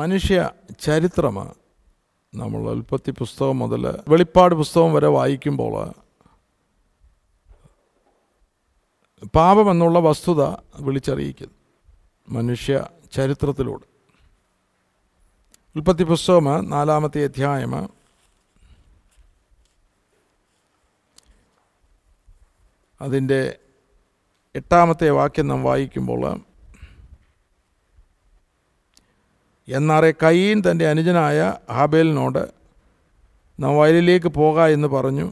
മനുഷ്യ ചരിത്രമാണ് നമ്മൾ ഉൽപ്പത്തി പുസ്തകം മുതൽ വെളിപ്പാട് പുസ്തകം വരെ വായിക്കുമ്പോൾ പാപമെന്നുള്ള വസ്തുത വിളിച്ചറിയിക്കുന്നു മനുഷ്യ ചരിത്രത്തിലൂടെ ഉൽപ്പത്തി പുസ്തകം നാലാമത്തെ അധ്യായം അതിൻ്റെ എട്ടാമത്തെ വാക്യം നാം വായിക്കുമ്പോൾ എന്നാറെ കയ്യീൻ തൻ്റെ അനുജനായ ഹാബേലിനോട് നാം വയലിലേക്ക് പോക എന്ന് പറഞ്ഞു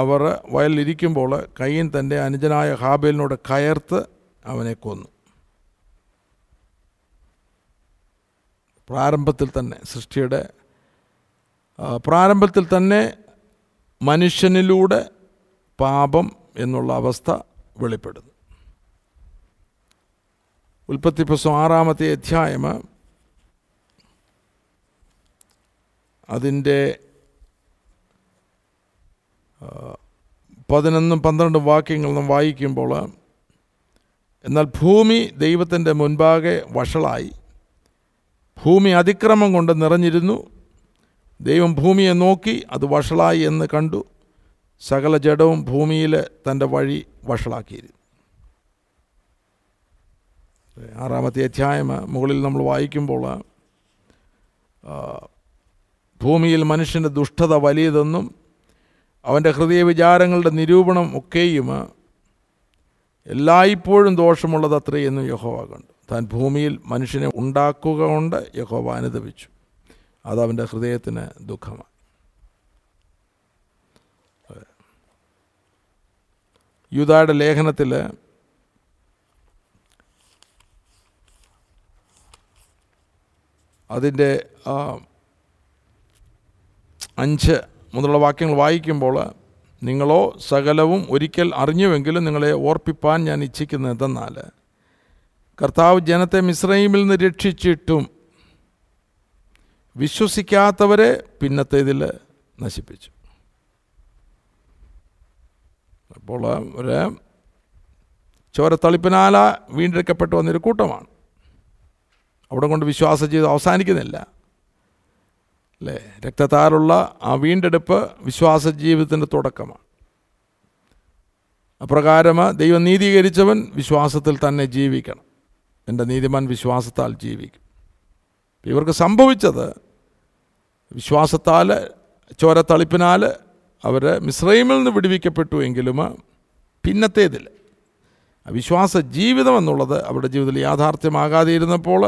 അവർ വയലിലിരിക്കുമ്പോൾ കയ്യീൻ തൻ്റെ അനുജനായ ഹാബേലിനോട് കയർത്ത് അവനെ കൊന്നു പ്രാരംഭത്തിൽ തന്നെ സൃഷ്ടിയുടെ പ്രാരംഭത്തിൽ തന്നെ മനുഷ്യനിലൂടെ പാപം എന്നുള്ള അവസ്ഥ വെളിപ്പെടുന്നു ഉൽപ്പത്തി പുസ്തകം ആറാമത്തെ അധ്യായം അതിൻ്റെ പതിനൊന്നും പന്ത്രണ്ടും വാക്യങ്ങൾ നാം വായിക്കുമ്പോൾ എന്നാൽ ഭൂമി ദൈവത്തിൻ്റെ മുൻപാകെ വഷളായി ഭൂമി അതിക്രമം കൊണ്ട് നിറഞ്ഞിരുന്നു ദൈവം ഭൂമിയെ നോക്കി അത് വഷളായി എന്ന് കണ്ടു സകല ജഡവും ഭൂമിയിൽ തൻ്റെ വഴി വഷളാക്കിയിരുന്നു ആറാമത്തെ അധ്യായം മുകളിൽ നമ്മൾ വായിക്കുമ്പോൾ ഭൂമിയിൽ മനുഷ്യൻ്റെ ദുഷ്ടത വലിയതെന്നും അവൻ്റെ ഹൃദയ വിചാരങ്ങളുടെ നിരൂപണം ഒക്കെയും എല്ലായ്പ്പോഴും ദോഷമുള്ളത് അത്രയെന്നും യഹോവ കണ്ടു താൻ ഭൂമിയിൽ മനുഷ്യനെ ഉണ്ടാക്കുക കൊണ്ട് യഹോവ അനുദപിച്ചു അത് അവൻ്റെ ഹൃദയത്തിന് ദുഃഖമാണ് യൂതായുടെ ലേഖനത്തിൽ അതിൻ്റെ അഞ്ച് മുതലുള്ള വാക്യങ്ങൾ വായിക്കുമ്പോൾ നിങ്ങളോ സകലവും ഒരിക്കൽ അറിഞ്ഞുവെങ്കിലും നിങ്ങളെ ഓർപ്പിപ്പാൻ ഞാൻ എന്തെന്നാൽ കർത്താവ് ജനത്തെ മിശ്രൈമിൽ നിന്ന് രക്ഷിച്ചിട്ടും വിശ്വസിക്കാത്തവരെ പിന്നത്തേതിൽ നശിപ്പിച്ചു അപ്പോൾ ഒരു ചോരത്തളിപ്പിനാല വീണ്ടെടുക്കപ്പെട്ടു വന്നൊരു കൂട്ടമാണ് അവിടെ കൊണ്ട് വിശ്വാസ ജീവിതം അവസാനിക്കുന്നില്ല അല്ലേ രക്തത്താലുള്ള ആ വീണ്ടെടുപ്പ് വിശ്വാസ ജീവിതത്തിൻ്റെ തുടക്കമാണ് അപ്രകാരം ദൈവം നീതീകരിച്ചവൻ വിശ്വാസത്തിൽ തന്നെ ജീവിക്കണം എൻ്റെ നീതിമാൻ വിശ്വാസത്താൽ ജീവിക്കും ഇവർക്ക് സംഭവിച്ചത് വിശ്വാസത്താൽ ചോരത്തളിപ്പിനാൽ അവർ മിശ്രൈമിൽ നിന്ന് വിടുവിക്കപ്പെട്ടു എങ്കിലും പിന്നത്തേതിൽ വിശ്വാസ ജീവിതം എന്നുള്ളത് അവരുടെ ജീവിതത്തിൽ യാഥാർത്ഥ്യമാകാതെ ഇരുന്നപ്പോൾ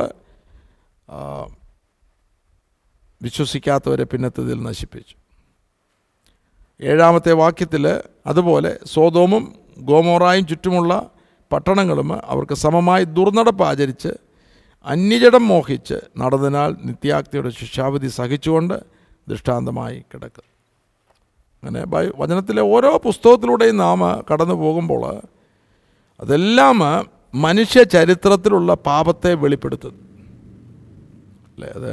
വിശ്വസിക്കാത്തവരെ പിന്നത്തതിൽ നശിപ്പിച്ചു ഏഴാമത്തെ വാക്യത്തിൽ അതുപോലെ സോതോമും ഗോമോറായും ചുറ്റുമുള്ള പട്ടണങ്ങളും അവർക്ക് സമമായി ദുർനടപ്പ് ആചരിച്ച് അന്യജടം മോഹിച്ച് നടന്നതിനാൽ നിത്യാക്തിയുടെ ശിക്ഷാവിധി സഹിച്ചുകൊണ്ട് ദൃഷ്ടാന്തമായി കിടക്കുക അങ്ങനെ വചനത്തിലെ ഓരോ പുസ്തകത്തിലൂടെയും നാം കടന്നു പോകുമ്പോൾ അതെല്ലാം മനുഷ്യ ചരിത്രത്തിലുള്ള പാപത്തെ വെളിപ്പെടുത്തുന്നു അല്ലേ അത്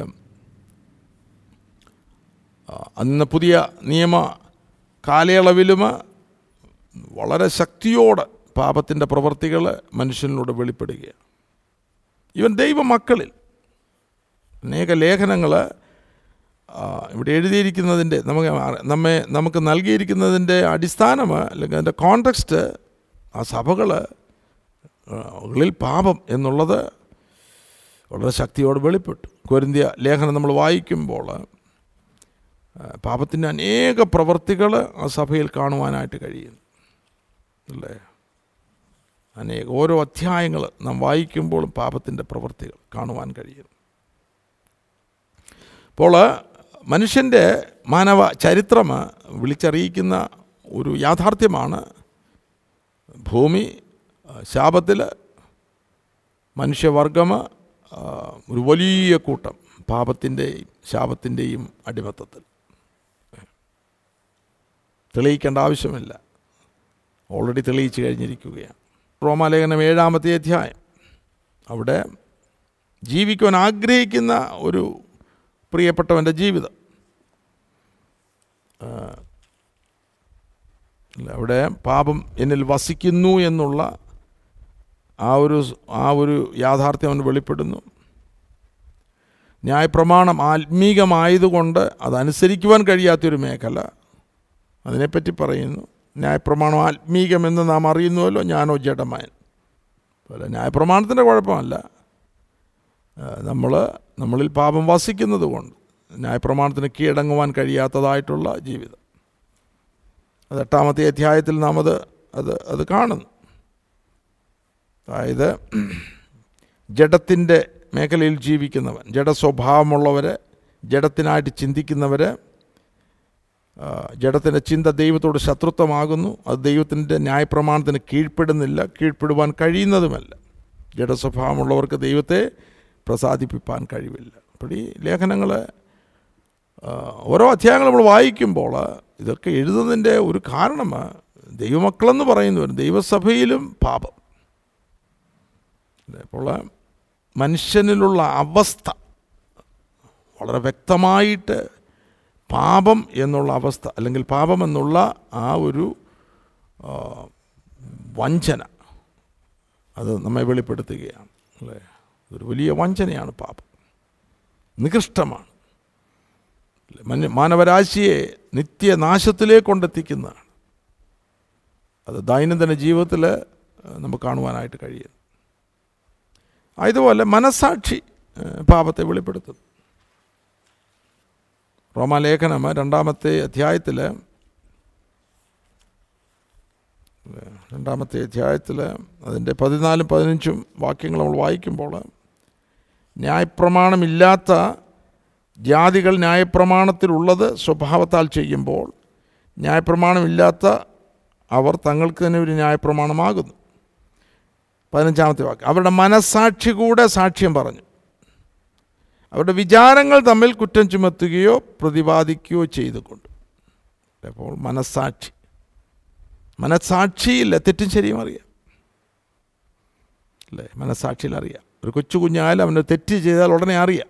അന്ന് പുതിയ നിയമ കാലയളവിലും വളരെ ശക്തിയോടെ പാപത്തിൻ്റെ പ്രവർത്തികൾ മനുഷ്യനിലൂടെ വെളിപ്പെടുകയാണ് ഇവൻ ദൈവമക്കളിൽ അനേക ലേഖനങ്ങൾ ഇവിടെ എഴുതിയിരിക്കുന്നതിൻ്റെ നമുക്ക് നമ്മെ നമുക്ക് നൽകിയിരിക്കുന്നതിൻ്റെ അടിസ്ഥാനം അല്ലെങ്കിൽ അതിൻ്റെ കോൺടെക്സ്റ്റ് ആ സഭകൾ ിൽ പാപം എന്നുള്ളത് വളരെ ശക്തിയോടെ വെളിപ്പെട്ടു കൊരിന്തിയ ലേഖനം നമ്മൾ വായിക്കുമ്പോൾ പാപത്തിൻ്റെ അനേക പ്രവർത്തികൾ ആ സഭയിൽ കാണുവാനായിട്ട് കഴിയുന്നു അല്ലേ അനേക ഓരോ അധ്യായങ്ങൾ നാം വായിക്കുമ്പോഴും പാപത്തിൻ്റെ പ്രവൃത്തികൾ കാണുവാൻ കഴിയുന്നു അപ്പോൾ മനുഷ്യൻ്റെ മാനവ ചരിത്രം വിളിച്ചറിയിക്കുന്ന ഒരു യാഥാർത്ഥ്യമാണ് ഭൂമി ശാപത്തിൽ മനുഷ്യവർഗം ഒരു വലിയ കൂട്ടം പാപത്തിൻ്റെയും ശാപത്തിൻ്റെയും അടിമത്തത്തിൽ തെളിയിക്കേണ്ട ആവശ്യമില്ല ഓൾറെഡി തെളിയിച്ചു കഴിഞ്ഞിരിക്കുകയാണ് റോമാലേഖനം ഏഴാമത്തെ അധ്യായം അവിടെ ജീവിക്കുവാൻ ആഗ്രഹിക്കുന്ന ഒരു പ്രിയപ്പെട്ടവൻ്റെ ജീവിതം അവിടെ പാപം എന്നിൽ വസിക്കുന്നു എന്നുള്ള ആ ഒരു ആ ഒരു യാഥാർത്ഥ്യം അവന് വെളിപ്പെടുന്നു ന്യായപ്രമാണം ആത്മീകമായതുകൊണ്ട് അതനുസരിക്കുവാൻ കഴിയാത്തൊരു മേഖല അതിനെപ്പറ്റി പറയുന്നു ന്യായപ്രമാണം ആത്മീകമെന്ന് നാം അറിയുന്നുവല്ലോ ഞാനോ ജഡമായൻ അതുപോലെ ന്യായപ്രമാണത്തിൻ്റെ കുഴപ്പമല്ല നമ്മൾ നമ്മളിൽ പാപം വസിക്കുന്നത് കൊണ്ട് ന്യായപ്രമാണത്തിന് കീഴടങ്ങുവാൻ കഴിയാത്തതായിട്ടുള്ള ജീവിതം അത് എട്ടാമത്തെ അധ്യായത്തിൽ നാം അത് അത് അത് കാണുന്നു അതായത് ജഡത്തിൻ്റെ മേഖലയിൽ ജീവിക്കുന്നവൻ ജഡസ്വഭാവമുള്ളവർ ജഡത്തിനായിട്ട് ചിന്തിക്കുന്നവർ ജഡത്തിൻ്റെ ചിന്ത ദൈവത്തോട് ശത്രുത്വമാകുന്നു അത് ദൈവത്തിൻ്റെ ന്യായപ്രമാണത്തിന് കീഴ്പ്പെടുന്നില്ല കീഴ്പ്പെടുവാൻ കഴിയുന്നതുമല്ല ജഡസ്വഭാവമുള്ളവർക്ക് ദൈവത്തെ പ്രസാദിപ്പിക്കാൻ കഴിവില്ല അപ്പോൾ ഈ ലേഖനങ്ങൾ ഓരോ അധ്യായങ്ങൾ നമ്മൾ വായിക്കുമ്പോൾ ഇതൊക്കെ എഴുതുന്നതിൻ്റെ ഒരു കാരണം ദൈവമക്കളെന്ന് പറയുന്നവർ ദൈവസഭയിലും പാപം അപ്പോൾ മനുഷ്യനിലുള്ള അവസ്ഥ വളരെ വ്യക്തമായിട്ട് പാപം എന്നുള്ള അവസ്ഥ അല്ലെങ്കിൽ പാപം എന്നുള്ള ആ ഒരു വഞ്ചന അത് നമ്മെ വെളിപ്പെടുത്തുകയാണ് അല്ലേ ഒരു വലിയ വഞ്ചനയാണ് പാപം നികൃഷ്ടമാണ് മാനവരാശിയെ നിത്യനാശത്തിലേക്ക് കൊണ്ടെത്തിക്കുന്നതാണ് അത് ദൈനംദിന ജീവിതത്തിൽ നമുക്ക് കാണുവാനായിട്ട് കഴിയും അതുപോലെ മനസാക്ഷി പാപത്തെ വെളിപ്പെടുത്തുന്നു റോമാലേഖനം രണ്ടാമത്തെ അധ്യായത്തിൽ രണ്ടാമത്തെ അധ്യായത്തിൽ അതിൻ്റെ പതിനാലും പതിനഞ്ചും വാക്യങ്ങൾ നമ്മൾ വായിക്കുമ്പോൾ ന്യായപ്രമാണമില്ലാത്ത ജാതികൾ ന്യായപ്രമാണത്തിലുള്ളത് സ്വഭാവത്താൽ ചെയ്യുമ്പോൾ ന്യായപ്രമാണമില്ലാത്ത അവർ തങ്ങൾക്ക് തന്നെ ഒരു ന്യായപ്രമാണമാകുന്നു പതിനഞ്ചാമത്തെ വാക്ക് അവരുടെ മനസാക്ഷി കൂടെ സാക്ഷ്യം പറഞ്ഞു അവരുടെ വിചാരങ്ങൾ തമ്മിൽ കുറ്റം ചുമത്തുകയോ പ്രതിപാദിക്കുകയോ ചെയ്തുകൊണ്ട് അപ്പോൾ മനസ്സാക്ഷി മനസ്സാക്ഷിയില്ല തെറ്റും ശരിയും അറിയാം അല്ലേ മനസ്സാക്ഷിയിൽ അറിയാം ഒരു കൊച്ചു കുഞ്ഞായാലും അവന് തെറ്റ് ചെയ്താൽ ഉടനെ അറിയാം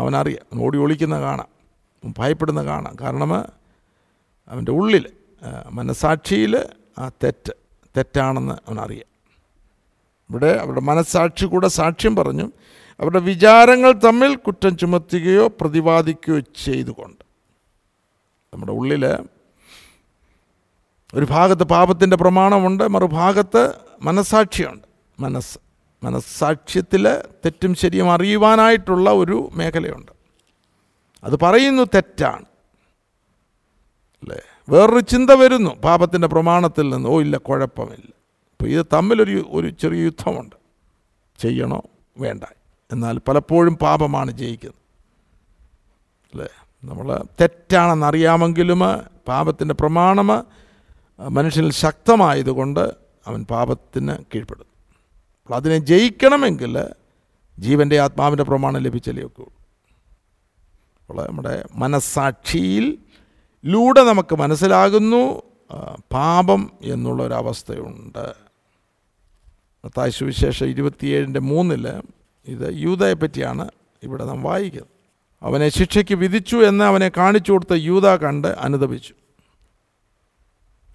അവനറിയാം ഓടി ഒളിക്കുന്ന കാണാം ഭയപ്പെടുന്ന കാണാം കാരണം അവൻ്റെ ഉള്ളിൽ മനസ്സാക്ഷിയിൽ ആ തെറ്റ് തെറ്റാണെന്ന് അവനറിയാം ഇവിടെ അവരുടെ മനസ്സാക്ഷി കൂടെ സാക്ഷ്യം പറഞ്ഞു അവരുടെ വിചാരങ്ങൾ തമ്മിൽ കുറ്റം ചുമത്തുകയോ പ്രതിപാദിക്കുകയോ ചെയ്തുകൊണ്ട് നമ്മുടെ ഉള്ളിൽ ഒരു ഭാഗത്ത് പാപത്തിൻ്റെ പ്രമാണമുണ്ട് മറുഭാഗത്ത് മനസ്സാക്ഷിയുണ്ട് മനസ്സ് മനസ്സാക്ഷ്യത്തിൽ തെറ്റും ശരിയും അറിയുവാനായിട്ടുള്ള ഒരു മേഖലയുണ്ട് അത് പറയുന്നു തെറ്റാണ് അല്ലേ വേറൊരു ചിന്ത വരുന്നു പാപത്തിൻ്റെ പ്രമാണത്തിൽ നിന്ന് ഓ ഇല്ല കുഴപ്പമില്ല അപ്പോൾ ഇത് തമ്മിലൊരു ഒരു ചെറിയ യുദ്ധമുണ്ട് ചെയ്യണോ വേണ്ട എന്നാൽ പലപ്പോഴും പാപമാണ് ജയിക്കുന്നത് അല്ലേ നമ്മൾ തെറ്റാണെന്നറിയാമെങ്കിലും പാപത്തിൻ്റെ പ്രമാണം മനുഷ്യനിൽ ശക്തമായതുകൊണ്ട് അവൻ പാപത്തിന് കീഴ്പ്പെടുന്നു അപ്പോൾ അതിനെ ജയിക്കണമെങ്കിൽ ജീവൻ്റെ ആത്മാവിൻ്റെ പ്രമാണം ലഭിച്ചാലേ ഒക്കെ അപ്പോൾ നമ്മുടെ മനസ്സാക്ഷിയിൽ ലൂടെ നമുക്ക് മനസ്സിലാകുന്നു പാപം എന്നുള്ളൊരവസ്ഥയുണ്ട് മത്തായ സുവിശേഷം ഇരുപത്തിയേഴിൻ്റെ മൂന്നിൽ ഇത് യൂതയെ പറ്റിയാണ് ഇവിടെ നാം വായിക്കുന്നത് അവനെ ശിക്ഷയ്ക്ക് വിധിച്ചു എന്ന് അവനെ കാണിച്ചു കൊടുത്ത യൂത കണ്ട് അനുദപിച്ചു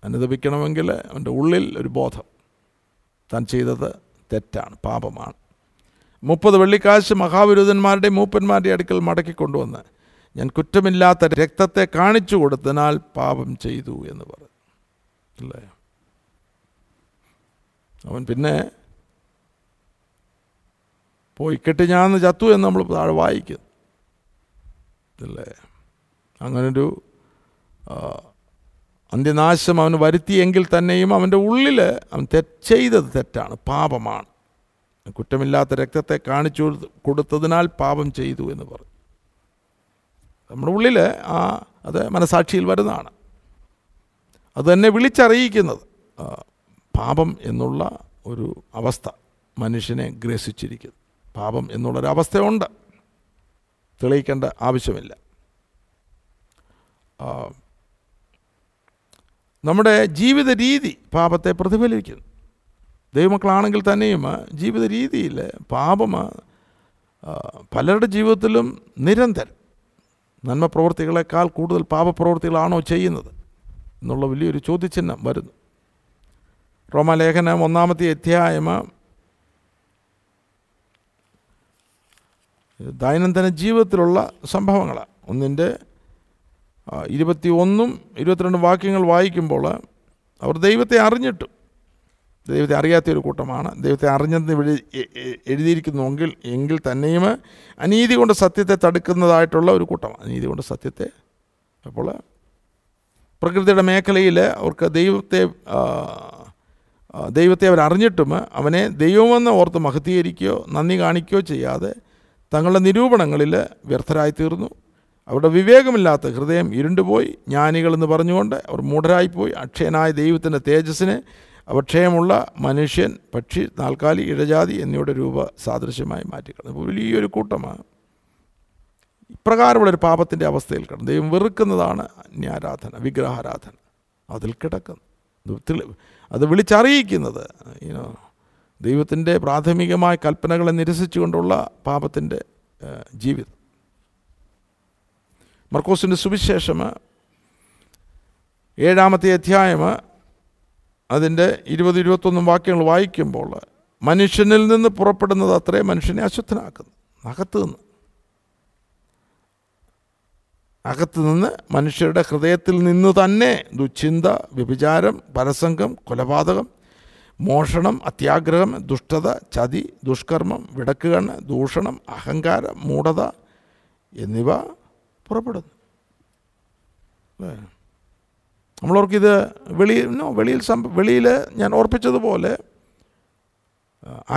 അനുദപിക്കണമെങ്കിൽ അവൻ്റെ ഉള്ളിൽ ഒരു ബോധം താൻ ചെയ്തത് തെറ്റാണ് പാപമാണ് മുപ്പത് വെള്ളിക്കാശ് മഹാവിരുദ്ധന്മാരുടെ മൂപ്പന്മാരുടെ അടുക്കൽ മടക്കി കൊണ്ടുവന്ന് ഞാൻ കുറ്റമില്ലാത്ത രക്തത്തെ കാണിച്ചു കൊടുത്തതിനാൽ പാപം ചെയ്തു എന്ന് പറഞ്ഞു അല്ലേ അവൻ പിന്നെ പോയിക്കെട്ട് ഞാൻ ചത്തു എന്ന് നമ്മൾ താഴെ വായിക്കുന്നു അല്ലേ അങ്ങനൊരു അന്ത്യനാശം അവന് വരുത്തിയെങ്കിൽ തന്നെയും അവൻ്റെ ഉള്ളിൽ അവൻ തെറ്റ് ചെയ്തത് തെറ്റാണ് പാപമാണ് കുറ്റമില്ലാത്ത രക്തത്തെ കാണിച്ചു കൊടുത്തതിനാൽ പാപം ചെയ്തു എന്ന് പറഞ്ഞു നമ്മുടെ ഉള്ളിൽ ആ അത് മനസാക്ഷിയിൽ വരുന്നതാണ് അത് തന്നെ വിളിച്ചറിയിക്കുന്നത് പാപം എന്നുള്ള ഒരു അവസ്ഥ മനുഷ്യനെ ഗ്രസിച്ചിരിക്കുന്നു പാപം എന്നുള്ളൊരവസ്ഥയുണ്ട് തെളിയിക്കേണ്ട ആവശ്യമില്ല നമ്മുടെ ജീവിത രീതി പാപത്തെ പ്രതിഫലിക്കുന്നു ദൈവമക്കളാണെങ്കിൽ തന്നെയും ജീവിത രീതിയിൽ പാപം പലരുടെ ജീവിതത്തിലും നിരന്തരം നന്മ പ്രവൃത്തികളെക്കാൾ കൂടുതൽ പാപപ്രവർത്തികളാണോ ചെയ്യുന്നത് എന്നുള്ള വലിയൊരു ചോദ്യചിഹ്നം വരുന്നു റോമലേഖനം ഒന്നാമത്തെ അധ്യായം ദൈനംദിന ജീവിതത്തിലുള്ള സംഭവങ്ങളാണ് ഒന്നിൻ്റെ ഇരുപത്തി ഒന്നും ഇരുപത്തിരണ്ടും വാക്യങ്ങൾ വായിക്കുമ്പോൾ അവർ ദൈവത്തെ അറിഞ്ഞിട്ടു ദൈവത്തെ അറിയാത്ത ഒരു കൂട്ടമാണ് ദൈവത്തെ അറിഞ്ഞെന്ന് ഇവിടെ എഴുതിയിരിക്കുന്നുവെങ്കിൽ എങ്കിൽ തന്നെയും അനീതി കൊണ്ട് സത്യത്തെ തടുക്കുന്നതായിട്ടുള്ള ഒരു കൂട്ടമാണ് അനീതി കൊണ്ട് സത്യത്തെ അപ്പോൾ പ്രകൃതിയുടെ മേഖലയിൽ അവർക്ക് ദൈവത്തെ ദൈവത്തെ അവർ അറിഞ്ഞിട്ടും അവനെ ദൈവമെന്ന് ഓർത്ത് മഹത്തീകരിക്കുകയോ നന്ദി കാണിക്കുകയോ ചെയ്യാതെ തങ്ങളുടെ നിരൂപണങ്ങളിൽ വ്യർത്ഥരായിത്തീർന്നു തീർന്നു അവരുടെ വിവേകമില്ലാത്ത ഹൃദയം ഇരുണ്ടുപോയി ജ്ഞാനികളെന്ന് പറഞ്ഞുകൊണ്ട് അവർ മൂഢരായിപ്പോയി അക്ഷയനായ ദൈവത്തിൻ്റെ തേജസ്സിനെ അവക്ഷയമുള്ള മനുഷ്യൻ പക്ഷി നാൽക്കാലി ഇഴജാതി എന്നിവയുടെ രൂപ സാദൃശ്യമായി മാറ്റിക്കളഞ്ഞു വലിയൊരു കൂട്ടമാണ് ഇപ്രകാരമുള്ളൊരു പാപത്തിൻ്റെ അവസ്ഥയിൽ കിടന്നു ദൈവം വെറുക്കുന്നതാണ് അന്യാരാധന വിഗ്രഹാരാധന അതിൽ കിടക്കുന്നു അത് വിളിച്ചറിയിക്കുന്നത് യൂനോ ദൈവത്തിൻ്റെ പ്രാഥമികമായ കൽപ്പനകളെ നിരസിച്ചുകൊണ്ടുള്ള പാപത്തിൻ്റെ ജീവിതം മർക്കോസിൻ്റെ സുവിശേഷം ഏഴാമത്തെ അധ്യായം അതിൻ്റെ ഇരുപത് ഇരുപത്തൊന്നും വാക്യങ്ങൾ വായിക്കുമ്പോൾ മനുഷ്യനിൽ നിന്ന് പുറപ്പെടുന്നത് അത്രേ മനുഷ്യനെ അശുദ്ധനാക്കുന്നു അകത്തു നിന്ന് അകത്തു നിന്ന് മനുഷ്യരുടെ ഹൃദയത്തിൽ നിന്ന് തന്നെ ദുശ്ചിന്ത വ്യഭിചാരം പരസംഗം കൊലപാതകം മോഷണം അത്യാഗ്രഹം ദുഷ്ടത ചതി ദുഷ്കർമ്മം വിടക്കുകണ് ദൂഷണം അഹങ്കാരം മൂടത എന്നിവ പുറപ്പെടുന്നു നമ്മളോർക്കിത് വെളിയിൽ വെളിയിൽ വെളിയിൽ ഞാൻ ഓർപ്പിച്ചതുപോലെ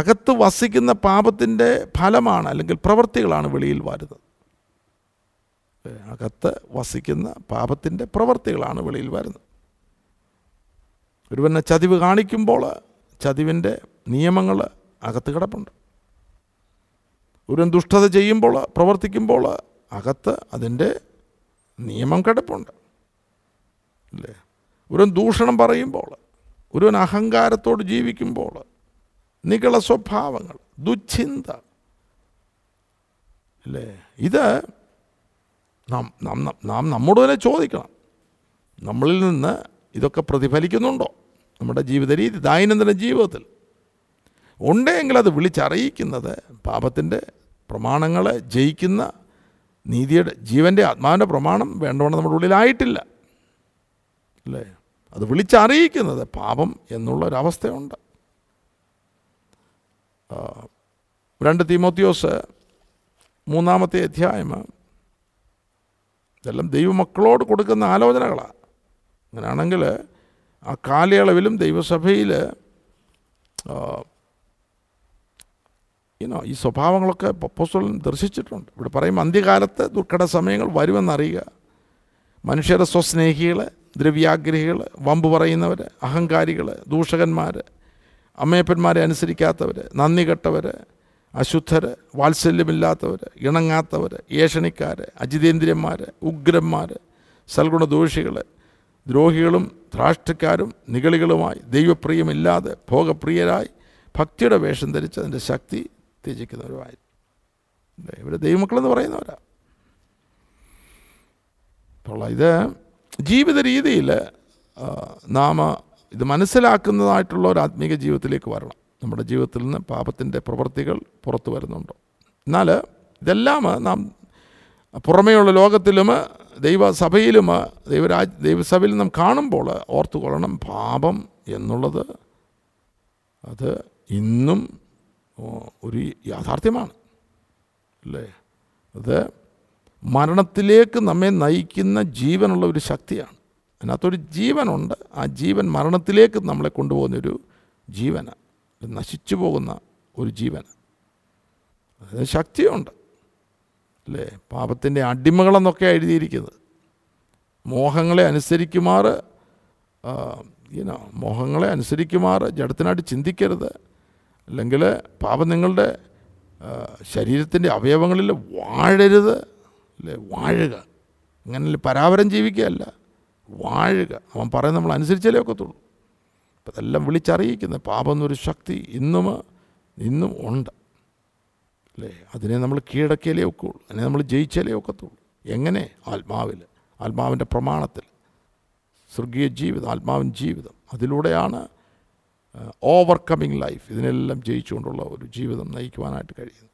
അകത്ത് വസിക്കുന്ന പാപത്തിൻ്റെ ഫലമാണ് അല്ലെങ്കിൽ പ്രവൃത്തികളാണ് വെളിയിൽ വരുന്നത് അകത്ത് വസിക്കുന്ന പാപത്തിൻ്റെ പ്രവർത്തികളാണ് വെളിയിൽ വരുന്നത് ഒരുവനെ ചതിവ് കാണിക്കുമ്പോൾ ചതിവിൻ്റെ നിയമങ്ങൾ അകത്ത് കിടപ്പുണ്ട് ഒരുവൻ ദുഷ്ടത ചെയ്യുമ്പോൾ പ്രവർത്തിക്കുമ്പോൾ അകത്ത് അതിൻ്റെ നിയമം കിടപ്പുണ്ട് അല്ലേ ഒരുവൻ ദൂഷണം പറയുമ്പോൾ ഒരുവൻ അഹങ്കാരത്തോട് ജീവിക്കുമ്പോൾ നികള സ്വഭാവങ്ങൾ ദുശ്ചിന്ത അല്ലേ ഇത് നാം നാം നമ്മോട് തന്നെ ചോദിക്കണം നമ്മളിൽ നിന്ന് ഇതൊക്കെ പ്രതിഫലിക്കുന്നുണ്ടോ നമ്മുടെ ജീവിത രീതി ദൈനംദിന ജീവിതത്തിൽ ഉണ്ടെങ്കിൽ അത് വിളിച്ചറിയിക്കുന്നത് പാപത്തിൻ്റെ പ്രമാണങ്ങളെ ജയിക്കുന്ന നീതിയുടെ ജീവൻ്റെ ആത്മാവിൻ്റെ പ്രമാണം വേണ്ടവണ്ണം നമ്മുടെ ഉള്ളിലായിട്ടില്ല അല്ലേ അത് വിളിച്ചറിയിക്കുന്നത് പാപം എന്നുള്ളൊരവസ്ഥയുണ്ട് രണ്ട് തീമോത്തിയോസ് മൂന്നാമത്തെ അധ്യായം ഇതെല്ലാം ദൈവമക്കളോട് കൊടുക്കുന്ന ആലോചനകളാണ് അങ്ങനെയാണെങ്കിൽ ആ കാലയളവിലും ദൈവസഭയിൽ ഈ സ്വഭാവങ്ങളൊക്കെ പപ്പോസ്റ്റലും ദർശിച്ചിട്ടുണ്ട് ഇവിടെ പറയും അന്ത്യകാലത്ത് ദുർഘട സമയങ്ങൾ വരുമെന്നറിയുക മനുഷ്യരുടെ സ്വസ്നേഹികൾ ദ്രവ്യാഗ്രഹികൾ വമ്പ് പറയുന്നവർ അഹങ്കാരികൾ ദൂഷകന്മാർ അമ്മയപ്പന്മാരെ അനുസരിക്കാത്തവർ നന്ദി കെട്ടവർ അശുദ്ധർ വാത്സല്യമില്ലാത്തവർ ഇണങ്ങാത്തവർ ഏഷണിക്കാർ അജിതേന്ദ്രിയന്മാർ ഉഗ്രന്മാർ സൽഗുണദോഷികൾ ദ്രോഹികളും ത്രാഷ്ടക്കാരും നികളികളുമായി ദൈവപ്രിയമില്ലാതെ ഭോഗപ്രിയരായി ഭക്തിയുടെ വേഷം ധരിച്ച് അതിൻ്റെ ശക്തി ത്യജിക്കുന്നവരുമായി ഇവരെ ദൈവമക്കളെന്ന് പറയുന്നവരാ അപ്പോൾ ഇത് ജീവിത രീതിയിൽ നാം ഇത് മനസ്സിലാക്കുന്നതായിട്ടുള്ള ഒരു ആത്മീക ജീവിതത്തിലേക്ക് വരണം നമ്മുടെ ജീവിതത്തിൽ നിന്ന് പാപത്തിൻ്റെ പ്രവൃത്തികൾ പുറത്തു വരുന്നുണ്ടോ എന്നാൽ ഇതെല്ലാം നാം പുറമേയുള്ള ലോകത്തിലും ദൈവസഭയിലും ദൈവരാജ് ദൈവസഭയിൽ നാം കാണുമ്പോൾ ഓർത്തുകൊള്ളണം പാപം എന്നുള്ളത് അത് ഇന്നും ഒരു യാഥാർത്ഥ്യമാണ് അല്ലേ അത് മരണത്തിലേക്ക് നമ്മെ നയിക്കുന്ന ജീവനുള്ള ഒരു ശക്തിയാണ് അതിനകത്തൊരു ജീവനുണ്ട് ആ ജീവൻ മരണത്തിലേക്ക് നമ്മളെ കൊണ്ടുപോകുന്നൊരു ജീവനാണ് നശിച്ചു പോകുന്ന ഒരു ജീവൻ അതിന് ശക്തിയുണ്ട് അല്ലേ പാപത്തിൻ്റെ അടിമകളെന്നൊക്കെ എഴുതിയിരിക്കുന്നത് മോഹങ്ങളെ അനുസരിക്കുമാർ ഇനോ മോഹങ്ങളെ അനുസരിക്കുമാർ ജഡത്തിനായിട്ട് ചിന്തിക്കരുത് അല്ലെങ്കിൽ പാപം നിങ്ങളുടെ ശരീരത്തിൻ്റെ അവയവങ്ങളിൽ വാഴരുത് അല്ലേ വാഴുക അങ്ങനെ പരാവരം ജീവിക്കുകയല്ല വാഴുക അവൻ പറയുന്നത് നമ്മൾ അനുസരിച്ചാലേ ഒക്കത്തുള്ളൂ അപ്പം ഇതെല്ലാം വിളിച്ചറിയിക്കുന്നത് പാപം എന്നൊരു ശക്തി ഇന്നും ഇന്നും ഉണ്ട് അല്ലേ അതിനെ നമ്മൾ കീഴടക്കിയാലേ ഒക്കെയുള്ളൂ അതിനെ നമ്മൾ ജയിച്ചാലേ ഒക്കത്തുള്ളൂ എങ്ങനെ ആത്മാവിൽ ആത്മാവിൻ്റെ പ്രമാണത്തിൽ സ്വർഗീയ ജീവിതം ആത്മാവിൻ ജീവിതം അതിലൂടെയാണ് ഓവർകമ്മിങ് ലൈഫ് ഇതിനെല്ലാം ജയിച്ചുകൊണ്ടുള്ള ഒരു ജീവിതം നയിക്കുവാനായിട്ട് കഴിയുന്നത്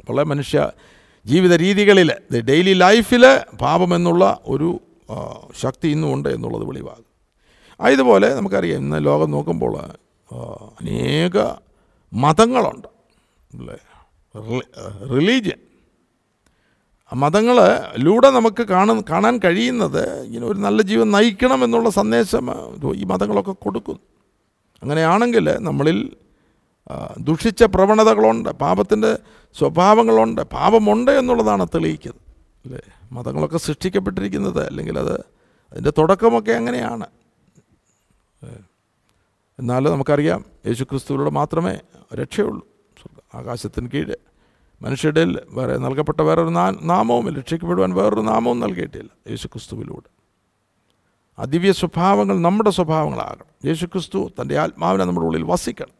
അപ്പോൾ മനുഷ്യ ജീവിത രീതികളിൽ ഡെയിലി ലൈഫിൽ പാപമെന്നുള്ള ഒരു ശക്തി ഇന്നുമുണ്ട് എന്നുള്ളത് വെളിവാകും ഇതുപോലെ നമുക്കറിയാം ഇന്ന് ലോകം നോക്കുമ്പോൾ അനേക മതങ്ങളുണ്ട് അല്ലേ റിലീജിയൻ മതങ്ങൾ ലൂടെ നമുക്ക് കാണുന്ന കാണാൻ കഴിയുന്നത് ഇങ്ങനെ ഒരു നല്ല ജീവൻ നയിക്കണം എന്നുള്ള സന്ദേശം ഈ മതങ്ങളൊക്കെ കൊടുക്കുന്നു അങ്ങനെയാണെങ്കിൽ നമ്മളിൽ ദുഷിച്ച പ്രവണതകളുണ്ട് പാപത്തിൻ്റെ സ്വഭാവങ്ങളുണ്ട് പാപമുണ്ട് എന്നുള്ളതാണ് തെളിയിക്കുന്നത് അല്ലേ മതങ്ങളൊക്കെ സൃഷ്ടിക്കപ്പെട്ടിരിക്കുന്നത് അല്ലെങ്കിൽ അത് അതിൻ്റെ തുടക്കമൊക്കെ അങ്ങനെയാണ് എന്നാൽ നമുക്കറിയാം യേശുക്രിസ്തുവിലൂടെ മാത്രമേ രക്ഷയുള്ളൂ ആകാശത്തിന് കീഴ് മനുഷ്യരുടെ വേറെ നൽകപ്പെട്ട വേറൊരു നാമവും രക്ഷിക്കപ്പെടുവാൻ വേറൊരു നാമവും നൽകിയിട്ടില്ല യേശുക്രിസ്തുവിലൂടെ ക്രിസ്തുവിലൂടെ ദിവ്യ സ്വഭാവങ്ങൾ നമ്മുടെ സ്വഭാവങ്ങളാകണം യേശുക്രിസ്തു തൻ്റെ ആത്മാവിനെ നമ്മുടെ ഉള്ളിൽ വസിക്കണം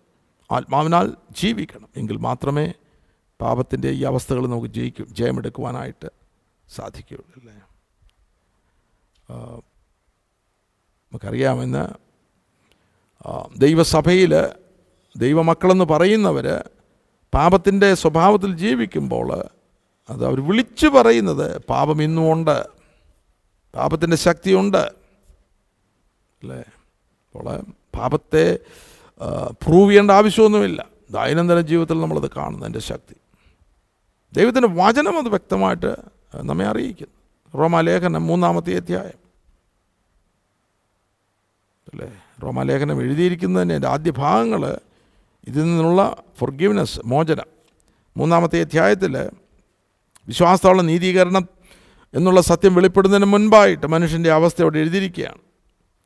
ആത്മാവിനാൽ ജീവിക്കണം എങ്കിൽ മാത്രമേ പാപത്തിൻ്റെ ഈ അവസ്ഥകൾ നമുക്ക് ജയിക്കും ജയമെടുക്കുവാനായിട്ട് സാധിക്കുകയുള്ളൂ അല്ലേ നമുക്കറിയാമെന്ന് ദൈവസഭയിൽ ദൈവമക്കളെന്ന് പറയുന്നവർ പാപത്തിൻ്റെ സ്വഭാവത്തിൽ ജീവിക്കുമ്പോൾ അത് അവർ വിളിച്ചു പറയുന്നത് പാപം ഇന്നും ഉണ്ട് പാപത്തിൻ്റെ ശക്തിയുണ്ട് അല്ലേ അപ്പോൾ പാപത്തെ പ്രൂവ് ചെയ്യേണ്ട ആവശ്യമൊന്നുമില്ല ദൈനംദിന ജീവിതത്തിൽ നമ്മളത് കാണുന്നതിൻ്റെ ശക്തി ദൈവത്തിൻ്റെ വചനം അത് വ്യക്തമായിട്ട് നമ്മെ അറിയിക്കുന്നു റോമാലേഖനം മൂന്നാമത്തെ അധ്യായം അല്ലേ റോമാലേഖനം എഴുതിയിരിക്കുന്നത് തന്നെ ആദ്യ ഭാഗങ്ങൾ ഇതിൽ നിന്നുള്ള ഫൊർഗീവ്നെസ് മോചനം മൂന്നാമത്തെ അധ്യായത്തിൽ വിശ്വാസത്തോളം നീതീകരണം എന്നുള്ള സത്യം വെളിപ്പെടുന്നതിന് മുൻപായിട്ട് മനുഷ്യൻ്റെ അവസ്ഥ അവിടെ എഴുതിയിരിക്കുകയാണ്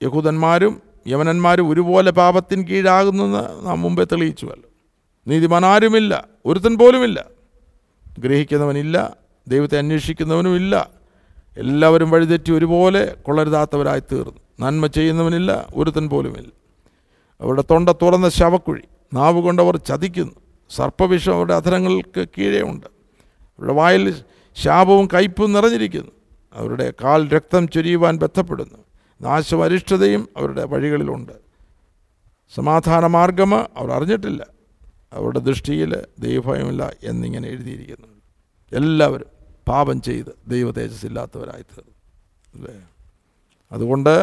യഹൂദന്മാരും യവനന്മാരും ഒരുപോലെ പാപത്തിൻ കീഴാകുന്നെന്ന് നാം മുമ്പേ അല്ല നീതിമാനാരുമില്ല ഒരുത്തൻ പോലുമില്ല ഗ്രഹിക്കുന്നവനില്ല ദൈവത്തെ അന്വേഷിക്കുന്നവനുമില്ല എല്ലാവരും വഴിതെറ്റി ഒരുപോലെ കൊള്ളരുതാത്തവരായി തീർന്നു നന്മ ചെയ്യുന്നവനില്ല ഒരുത്തൻ പോലുമില്ല അവരുടെ തൊണ്ട തുറന്ന ശവക്കുഴി നാവ് കൊണ്ടവർ ചതിക്കുന്നു സർപ്പവിഷം അവരുടെ അധരങ്ങൾക്ക് ഉണ്ട് അവരുടെ വായിൽ ശാപവും കയ്പും നിറഞ്ഞിരിക്കുന്നു അവരുടെ കാൽ രക്തം ചൊരിയുവാൻ ബന്ധപ്പെടുന്നു നാശം അരിഷ്ടതയും അവരുടെ വഴികളിലുണ്ട് സമാധാന മാർഗം അവർ അറിഞ്ഞിട്ടില്ല അവരുടെ ദൃഷ്ടിയിൽ ദൈവഭയമില്ല എന്നിങ്ങനെ എഴുതിയിരിക്കുന്നു എല്ലാവരും പാപം ചെയ്ത് ദൈവ ഇല്ലാത്തവരായി തീർന്നു അല്ലേ അതുകൊണ്ട്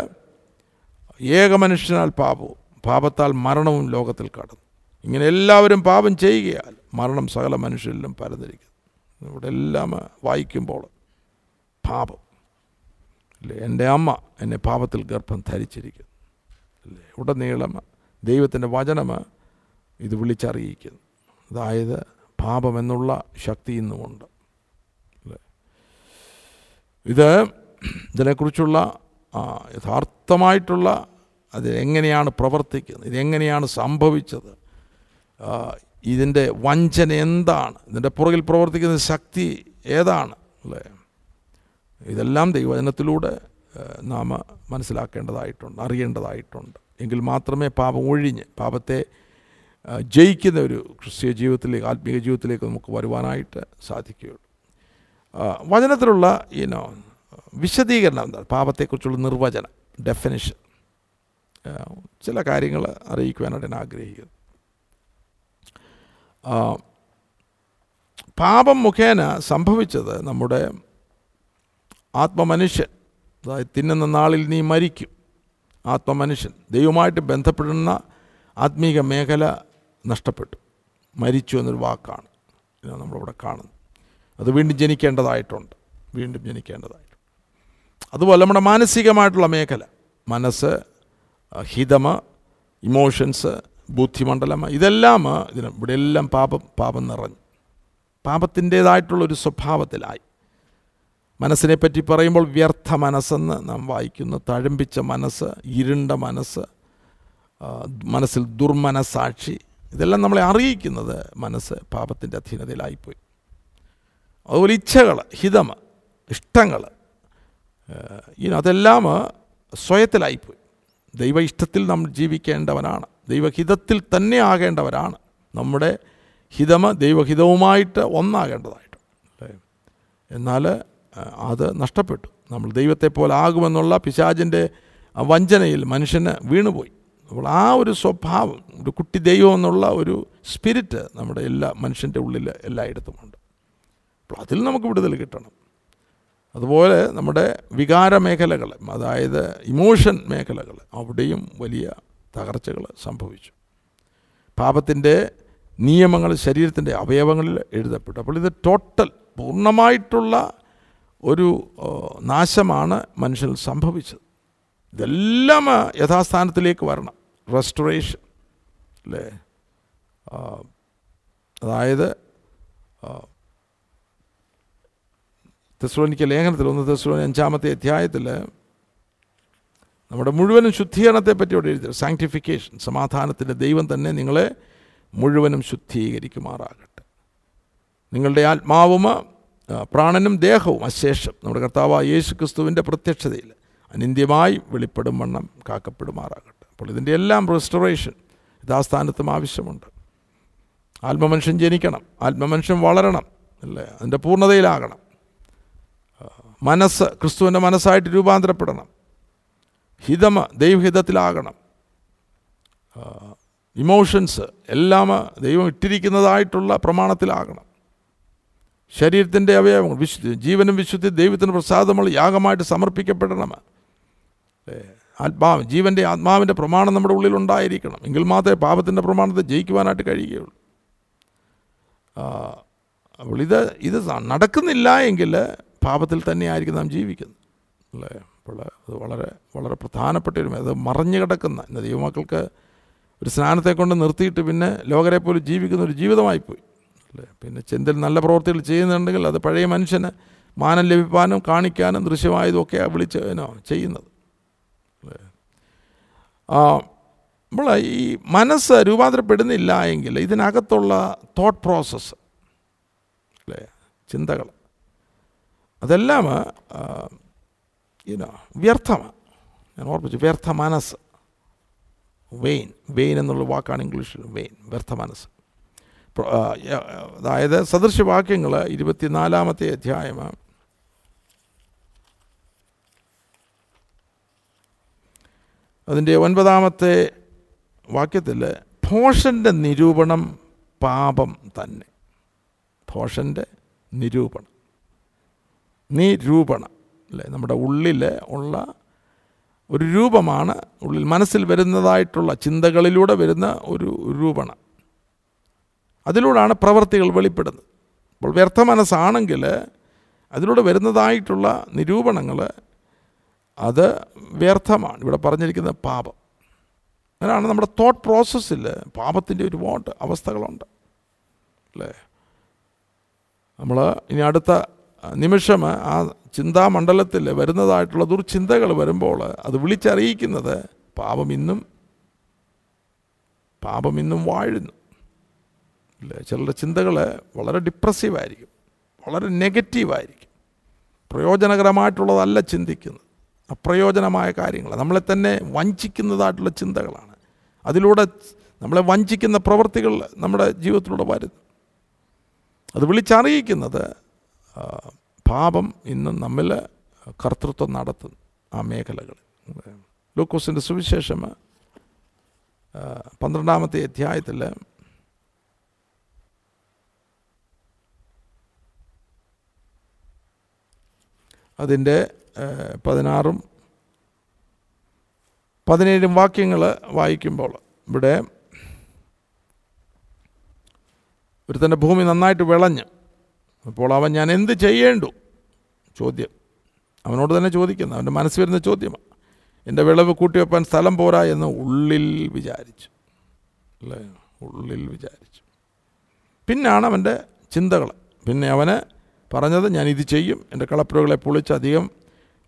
ഏക മനുഷ്യനാൽ പാപവും പാപത്താൽ മരണവും ലോകത്തിൽ കടന്നു ഇങ്ങനെ എല്ലാവരും പാപം ചെയ്യുകയാൽ മരണം സകല മനുഷ്യരിലും പരന്നിരിക്കുന്നു ഇവിടെ എല്ലാം വായിക്കുമ്പോൾ പാപം അല്ലേ എൻ്റെ അമ്മ എന്നെ പാപത്തിൽ ഗർഭം ധരിച്ചിരിക്കുന്നു അല്ലേ ഉടനീളം ദൈവത്തിൻ്റെ വചനം ഇത് വിളിച്ചറിയിക്കുന്നു അതായത് പാപമെന്നുള്ള ശക്തി ഇന്നുമുണ്ട് അല്ലേ ഇത് ഇതിനെക്കുറിച്ചുള്ള യഥാർത്ഥമായിട്ടുള്ള അത് എങ്ങനെയാണ് പ്രവർത്തിക്കുന്നത് ഇതെങ്ങനെയാണ് സംഭവിച്ചത് ഇതിൻ്റെ വഞ്ചന എന്താണ് ഇതിൻ്റെ പുറകിൽ പ്രവർത്തിക്കുന്ന ശക്തി ഏതാണ് അല്ലേ ഇതെല്ലാം ദൈവജനത്തിലൂടെ നാം മനസ്സിലാക്കേണ്ടതായിട്ടുണ്ട് അറിയേണ്ടതായിട്ടുണ്ട് എങ്കിൽ മാത്രമേ പാപം ഒഴിഞ്ഞ് പാപത്തെ ജയിക്കുന്ന ഒരു ക്രിസ്തീയ ജീവിതത്തിലേക്ക് ആത്മീയ ജീവിതത്തിലേക്ക് നമുക്ക് വരുവാനായിട്ട് സാധിക്കുകയുള്ളൂ വചനത്തിലുള്ള ഈനോ വിശദീകരണം എന്താണ് പാപത്തെക്കുറിച്ചുള്ള നിർവചനം ഡെഫിനിഷൻ ചില കാര്യങ്ങൾ അറിയിക്കുവാനായിട്ട് ഞാൻ ആഗ്രഹിക്കുന്നു പാപം മുഖേന സംഭവിച്ചത് നമ്മുടെ ആത്മമനുഷ്യൻ അതായത് തിന്നുന്ന നാളിൽ നീ മരിക്കും ആത്മമനുഷ്യൻ ദൈവമായിട്ട് ബന്ധപ്പെടുന്ന ആത്മീക മേഖല നഷ്ടപ്പെട്ടു മരിച്ചു എന്നൊരു വാക്കാണ് നമ്മളിവിടെ കാണുന്നത് അത് വീണ്ടും ജനിക്കേണ്ടതായിട്ടുണ്ട് വീണ്ടും ജനിക്കേണ്ടതായി അതുപോലെ നമ്മുടെ മാനസികമായിട്ടുള്ള മേഖല മനസ്സ് ഹിതമ ഇമോഷൻസ് ബുദ്ധിമണ്ഡലം ഇതെല്ലാം ഇതിന് ഇവിടെ എല്ലാം പാപം പാപം നിറഞ്ഞു പാപത്തിൻ്റേതായിട്ടുള്ളൊരു സ്വഭാവത്തിലായി പറ്റി പറയുമ്പോൾ വ്യർത്ഥ മനസ്സെന്ന് നാം വായിക്കുന്ന തഴമ്പിച്ച മനസ്സ് ഇരുണ്ട മനസ്സ് മനസ്സിൽ ദുർമനസാക്ഷി ഇതെല്ലാം നമ്മളെ അറിയിക്കുന്നത് മനസ്സ് പാപത്തിൻ്റെ അധീനതയിലായിപ്പോയി അതുപോലെ ഇച്ഛകൾ ഹിതം ഇഷ്ടങ്ങൾ ഇനി അതെല്ലാം സ്വയത്തിലായിപ്പോയി ദൈവ ഇഷ്ടത്തിൽ നാം ജീവിക്കേണ്ടവനാണ് ദൈവഹിതത്തിൽ തന്നെ ആകേണ്ടവരാണ് നമ്മുടെ ഹിതമ ദൈവഹിതവുമായിട്ട് ഒന്നാകേണ്ടതായിട്ട് അല്ലേ എന്നാൽ അത് നഷ്ടപ്പെട്ടു നമ്മൾ ദൈവത്തെ പോലെ ആകുമെന്നുള്ള പിശാചിൻ്റെ വഞ്ചനയിൽ മനുഷ്യന് വീണുപോയി അപ്പോൾ ആ ഒരു സ്വഭാവം ഒരു കുട്ടി ദൈവം എന്നുള്ള ഒരു സ്പിരിറ്റ് നമ്മുടെ എല്ലാ മനുഷ്യൻ്റെ ഉള്ളിൽ എല്ലായിടത്തും ഉണ്ട് അപ്പോൾ അതിൽ നമുക്ക് വിടുതൽ കിട്ടണം അതുപോലെ നമ്മുടെ വികാര മേഖലകൾ അതായത് ഇമോഷൻ മേഖലകൾ അവിടെയും വലിയ തകർച്ചകൾ സംഭവിച്ചു പാപത്തിൻ്റെ നിയമങ്ങൾ ശരീരത്തിൻ്റെ അവയവങ്ങളിൽ എഴുതപ്പെട്ടു അപ്പോൾ ഇത് ടോട്ടൽ പൂർണ്ണമായിട്ടുള്ള ഒരു നാശമാണ് മനുഷ്യൻ സംഭവിച്ചത് ഇതെല്ലാം യഥാസ്ഥാനത്തിലേക്ക് വരണം റെസ്റ്റോറേഷൻ അല്ലേ അതായത് തെസ്ലോനിക്ക ലേഖനത്തിൽ ഒന്ന് തെസ്ലോനി അഞ്ചാമത്തെ അധ്യായത്തിൽ നമ്മുടെ മുഴുവനും ശുദ്ധീകരണത്തെ അവിടെ എഴുതി സാങ്ക്ടിഫിക്കേഷൻ സമാധാനത്തിൻ്റെ ദൈവം തന്നെ നിങ്ങളെ മുഴുവനും ശുദ്ധീകരിക്കുമാറാകട്ടെ നിങ്ങളുടെ ആത്മാവും പ്രാണനും ദേഹവും അശേഷം നമ്മുടെ കർത്താവ് യേശു ക്രിസ്തുവിൻ്റെ പ്രത്യക്ഷതയിൽ അനിന്ത്യമായി വെളിപ്പെടും വണ്ണം കാക്കപ്പെടുമാറാകട്ടെ അപ്പോൾ ഇതിൻ്റെ എല്ലാം റെസ്റ്റോറേഷൻ യഥാസ്ഥാനത്തും ആവശ്യമുണ്ട് ആത്മമനുഷ്യൻ ജനിക്കണം ആത്മമനുഷ്യൻ വളരണം അല്ലേ അതിൻ്റെ പൂർണ്ണതയിലാകണം മനസ്സ് ക്രിസ്തുവിൻ്റെ മനസ്സായിട്ട് രൂപാന്തരപ്പെടണം ഹിതമ ദൈവഹിതത്തിലാകണം ഇമോഷൻസ് എല്ലാം ദൈവം ഇട്ടിരിക്കുന്നതായിട്ടുള്ള പ്രമാണത്തിലാകണം ശരീരത്തിൻ്റെ അവയവങ്ങൾ വിശുദ്ധി ജീവനും വിശുദ്ധി ദൈവത്തിന് പ്രസാദമുള്ള യാഗമായിട്ട് സമർപ്പിക്കപ്പെടണം ആത്മാവ് ജീവൻ്റെ ആത്മാവിൻ്റെ പ്രമാണം നമ്മുടെ ഉള്ളിൽ ഉണ്ടായിരിക്കണം എങ്കിൽ മാത്രമേ പാപത്തിൻ്റെ പ്രമാണത്തെ ജയിക്കുവാനായിട്ട് കഴിയുകയുള്ളൂ അപ്പോൾ ഇത് ഇത് നടക്കുന്നില്ല എങ്കിൽ പാപത്തിൽ തന്നെയായിരിക്കും നാം ജീവിക്കുന്നത് അല്ലേ അപ്പോൾ അത് വളരെ വളരെ പ്രധാനപ്പെട്ട ഒരു അത് മറഞ്ഞു കിടക്കുന്ന എൻ്റെ ദൈവമക്കൾക്ക് ഒരു സ്നാനത്തെ കൊണ്ട് നിർത്തിയിട്ട് പിന്നെ ലോകരെ പോലും ജീവിക്കുന്ന ഒരു ജീവിതമായി പോയി അല്ലേ പിന്നെ ചെന്തൽ നല്ല പ്രവൃത്തികൾ ചെയ്യുന്നുണ്ടെങ്കിൽ അത് പഴയ മനുഷ്യന് മാനം ലഭിക്കാനും കാണിക്കാനും ദൃശ്യമായതും ഒക്കെ വിളിച്ച് ചെയ്യുന്നത് അല്ലേ നമ്മൾ ഈ മനസ്സ് രൂപാന്തരപ്പെടുന്നില്ല എങ്കിൽ ഇതിനകത്തുള്ള തോട്ട് പ്രോസസ്സ് അല്ലേ ചിന്തകൾ അതെല്ലാം ഇനോ വ്യർത്ഥമാണ് ഞാൻ ഓർപ്പിച്ചു വ്യർത്ഥ മനസ്സ് വെയിൻ വെയിൻ എന്നുള്ള വാക്കാണ് ഇംഗ്ലീഷിൽ വെയിൻ വ്യർത്ഥ മനസ്സ് അതായത് സദൃശ്യവാക്യങ്ങൾ ഇരുപത്തിനാലാമത്തെ അധ്യായം അതിൻ്റെ ഒൻപതാമത്തെ വാക്യത്തിൽ ഭോഷൻ്റെ നിരൂപണം പാപം തന്നെ ഭോഷൻ്റെ നിരൂപണം നിരൂപണം അല്ലേ നമ്മുടെ ഉള്ളിൽ ഉള്ള ഒരു രൂപമാണ് ഉള്ളിൽ മനസ്സിൽ വരുന്നതായിട്ടുള്ള ചിന്തകളിലൂടെ വരുന്ന ഒരു രൂപണം അതിലൂടെയാണ് പ്രവൃത്തികൾ വെളിപ്പെടുന്നത് അപ്പോൾ വ്യർത്ഥ മനസ്സാണെങ്കിൽ അതിലൂടെ വരുന്നതായിട്ടുള്ള നിരൂപണങ്ങൾ അത് വ്യർത്ഥമാണ് ഇവിടെ പറഞ്ഞിരിക്കുന്ന പാപം അങ്ങനെയാണ് നമ്മുടെ തോട്ട് പ്രോസസ്സിൽ പാപത്തിൻ്റെ ഒരുപാട് അവസ്ഥകളുണ്ട് അല്ലേ നമ്മൾ ഇനി അടുത്ത നിമിഷം ആ ചിന്താമണ്ഡലത്തിൽ വരുന്നതായിട്ടുള്ള ദുർചിന്തകൾ വരുമ്പോൾ അത് വിളിച്ചറിയിക്കുന്നത് പാപം ഇന്നും പാപം ഇന്നും വാഴുന്നു അല്ലേ ചിലരുടെ ചിന്തകൾ വളരെ ഡിപ്രസീവായിരിക്കും വളരെ നെഗറ്റീവായിരിക്കും പ്രയോജനകരമായിട്ടുള്ളതല്ല ചിന്തിക്കുന്നത് അപ്രയോജനമായ കാര്യങ്ങൾ നമ്മളെ തന്നെ വഞ്ചിക്കുന്നതായിട്ടുള്ള ചിന്തകളാണ് അതിലൂടെ നമ്മളെ വഞ്ചിക്കുന്ന പ്രവൃത്തികൾ നമ്മുടെ ജീവിതത്തിലൂടെ വരുന്നു അത് വിളിച്ചറിയിക്കുന്നത് പാപം ഇന്ന് നമ്മൾ കർത്തൃത്വം നടത്തും ആ മേഖലകൾ ലൂക്കോസിൻ്റെ സുവിശേഷം പന്ത്രണ്ടാമത്തെ അധ്യായത്തിൽ അതിൻ്റെ പതിനാറും പതിനേഴും വാക്യങ്ങൾ വായിക്കുമ്പോൾ ഇവിടെ തൻ്റെ ഭൂമി നന്നായിട്ട് വിളഞ്ഞ് അപ്പോൾ അവൻ ഞാൻ എന്ത് ചെയ്യേണ്ടു ചോദ്യം അവനോട് തന്നെ ചോദിക്കുന്നു അവൻ്റെ മനസ്സ് വരുന്ന ചോദ്യമാണ് എൻ്റെ വിളവ് കൂട്ടിവെപ്പാൻ സ്ഥലം പോരാ എന്ന് ഉള്ളിൽ വിചാരിച്ചു അല്ലേ ഉള്ളിൽ വിചാരിച്ചു പിന്നാണ് അവൻ്റെ ചിന്തകൾ പിന്നെ അവന് പറഞ്ഞത് ഞാൻ ഇത് ചെയ്യും എൻ്റെ കളപ്പുരകളെ പൊളിച്ച് അധികം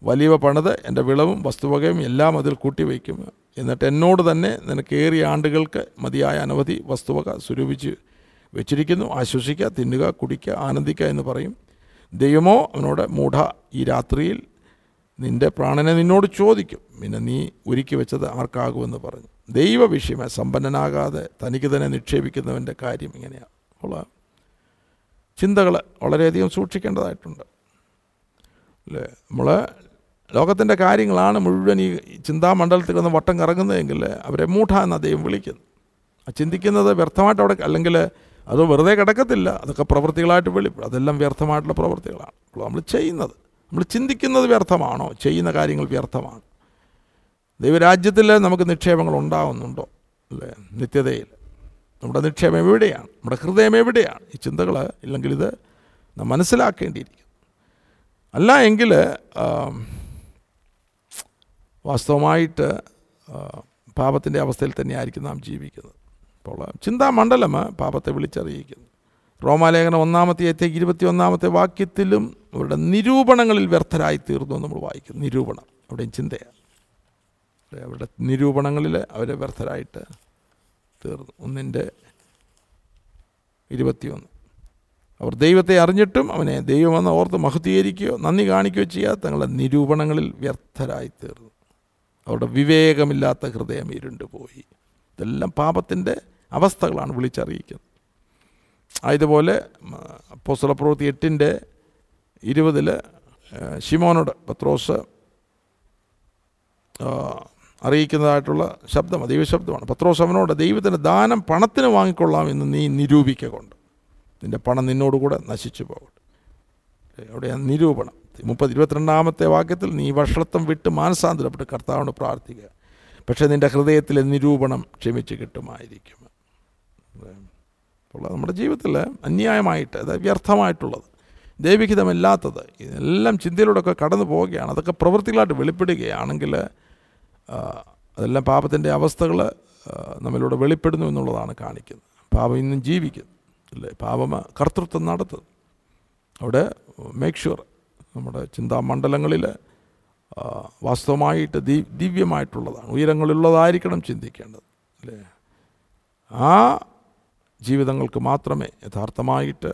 വലിയവ പണിത് എൻ്റെ വിളവും വസ്തുവകയും എല്ലാം അതിൽ കൂട്ടിവയ്ക്കും എന്നിട്ട് എന്നോട് തന്നെ നിനക്ക് ഏറിയ ആണ്ടുകൾക്ക് മതിയായ അനവധി വസ്തുവക സ്വരൂപിച്ച് വെച്ചിരിക്കുന്നു ആശ്വസിക്കുക തിന്നുക കുടിക്കുക ആനന്ദിക്കുക എന്ന് പറയും ദൈവമോ അവനോട് മൂഢ ഈ രാത്രിയിൽ നിന്റെ പ്രാണനെ നിന്നോട് ചോദിക്കും പിന്നെ നീ ഒരുക്കി വെച്ചത് ആർക്കാകുമെന്ന് പറഞ്ഞു ദൈവ വിഷയമായി സമ്പന്നനാകാതെ തനിക്ക് തന്നെ നിക്ഷേപിക്കുന്നവൻ്റെ കാര്യം ഇങ്ങനെയാണ് അപ്പോൾ ചിന്തകൾ വളരെയധികം സൂക്ഷിക്കേണ്ടതായിട്ടുണ്ട് അല്ലേ നമ്മൾ ലോകത്തിൻ്റെ കാര്യങ്ങളാണ് മുഴുവൻ ഈ ചിന്താമണ്ഡലത്തിൽ നിന്ന് വട്ടം കറങ്ങുന്നതെങ്കിൽ അവരെ മൂഢ എന്ന് ദൈവം വിളിക്കുന്നത് ചിന്തിക്കുന്നത് വ്യർത്ഥമായിട്ട് അവിടെ അല്ലെങ്കിൽ അത് വെറുതെ കിടക്കത്തില്ല അതൊക്കെ പ്രവൃത്തികളായിട്ട് വെളിപ്പെടും അതെല്ലാം വ്യർത്ഥമായിട്ടുള്ള പ്രവൃത്തികളാണ് നമ്മൾ ചെയ്യുന്നത് നമ്മൾ ചിന്തിക്കുന്നത് വ്യർത്ഥമാണോ ചെയ്യുന്ന കാര്യങ്ങൾ വ്യർത്ഥമാണ് ദൈവരാജ്യത്തിൽ നമുക്ക് നിക്ഷേപങ്ങൾ ഉണ്ടാവുന്നുണ്ടോ അല്ലേ നിത്യതയിൽ നമ്മുടെ നിക്ഷേപം എവിടെയാണ് നമ്മുടെ ഹൃദയം എവിടെയാണ് ഈ ചിന്തകൾ ഇല്ലെങ്കിൽ ഇത് മനസ്സിലാക്കേണ്ടിയിരിക്കും അല്ല എങ്കിൽ വാസ്തവമായിട്ട് പാപത്തിൻ്റെ അവസ്ഥയിൽ തന്നെയായിരിക്കും നാം ജീവിക്കുന്നത് അപ്പോൾ ചിന്താമണ്ഡലമ പാപത്തെ വിളിച്ചറിയിക്കുന്നു റോമാലേഖനം ഒന്നാമത്തെ ഏറ്റവും ഇരുപത്തി ഒന്നാമത്തെ വാക്യത്തിലും അവരുടെ നിരൂപണങ്ങളിൽ വ്യർത്ഥരായി തീർന്നു നമ്മൾ വായിക്കുന്നു നിരൂപണം അവിടെയും ചിന്തയാണ് അവരുടെ നിരൂപണങ്ങളിൽ അവരെ വ്യർത്ഥരായിട്ട് തീർന്നു ഒന്നിൻ്റെ ഇരുപത്തിയൊന്ന് അവർ ദൈവത്തെ അറിഞ്ഞിട്ടും അവനെ ദൈവമെന്ന് ഓർത്ത് മഹുദ്ധീകരിക്കുകയോ നന്ദി കാണിക്കുകയോ ചെയ്യാതെ തങ്ങളുടെ നിരൂപണങ്ങളിൽ വ്യർത്ഥരായി തീർന്നു അവരുടെ വിവേകമില്ലാത്ത ഹൃദയം ഇരുണ്ടുപോയി ഇതെല്ലാം പാപത്തിൻ്റെ അവസ്ഥകളാണ് വിളിച്ചറിയിക്കുന്നത് ആയതുപോലെ പോസ്തല പ്രവൃത്തി എട്ടിൻ്റെ ഇരുപതിൽ ഷിമോനോട് പത്രോസ് അറിയിക്കുന്നതായിട്ടുള്ള ശബ്ദം ദൈവശബ്ദമാണ് പത്രോസ് അവനോട് ദൈവത്തിൻ്റെ ദാനം പണത്തിന് വാങ്ങിക്കൊള്ളാം എന്ന് നീ നിരൂപിക്ക നിൻ്റെ പണം നിന്നോടുകൂടെ നശിച്ചു പോകട്ടെ എവിടെയാണ് നിരൂപണം മുപ്പത് ഇരുപത്തിരണ്ടാമത്തെ വാക്യത്തിൽ നീ വഷളത്വം വിട്ട് മാനസാന്തരപ്പെട്ട് കർത്താവിനോട് പ്രാർത്ഥിക്കുക പക്ഷെ നിൻ്റെ ഹൃദയത്തിലെ നിരൂപണം ക്ഷമിച്ച് കിട്ടുമായിരിക്കും അപ്പോൾ നമ്മുടെ ജീവിതത്തിൽ അന്യായമായിട്ട് അത് വ്യർത്ഥമായിട്ടുള്ളത് ദൈവികിതമല്ലാത്തത് ഇതെല്ലാം ചിന്തയിലൂടെയൊക്കെ കടന്നു പോവുകയാണ് അതൊക്കെ പ്രവൃത്തികളായിട്ട് വെളിപ്പെടുകയാണെങ്കിൽ അതെല്ലാം പാപത്തിൻ്റെ അവസ്ഥകൾ നമ്മളിലൂടെ വെളിപ്പെടുന്നു എന്നുള്ളതാണ് കാണിക്കുന്നത് പാപം ഇന്നും ജീവിക്കുന്നു അല്ലേ പാപം കർത്തൃത്വം നടത്തുന്നു അവിടെ മേക്ക് ഷുവർ നമ്മുടെ ചിന്താമണ്ഡലങ്ങളിൽ വാസ്തവമായിട്ട് ദീ ദിവ്യമായിട്ടുള്ളതാണ് ഉയരങ്ങളുള്ളതായിരിക്കണം ചിന്തിക്കേണ്ടത് അല്ലേ ആ ജീവിതങ്ങൾക്ക് മാത്രമേ യഥാർത്ഥമായിട്ട്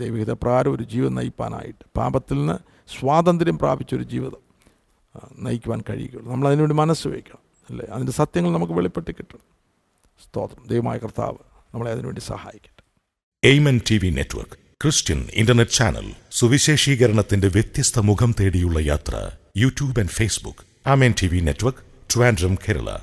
ദൈവികത പ്രാരം ഒരു ജീവിതം നയിപ്പാനായിട്ട് പാപത്തിൽ നിന്ന് സ്വാതന്ത്ര്യം പ്രാപിച്ചൊരു ജീവിതം നയിക്കുവാൻ കഴിയുകയുള്ളൂ നമ്മൾ അതിനുവേണ്ടി മനസ്സ് വയ്ക്കണം അല്ലേ അതിൻ്റെ സത്യങ്ങൾ നമുക്ക് വെളിപ്പെട്ട് കിട്ടണം സ്തോത്രം ദൈവമായ കർത്താവ് നമ്മളെ അതിനുവേണ്ടി സഹായിക്കട്ടെ എയ്മൻ T V network Christian internet channel സുവിശേഷീകരണത്തിന്റെ വ്യത്യസ്ത മുഖം തേടിയുള്ള യാത്ര YouTube and Facebook. I'm NTV Network, Trivandrum, Kerala.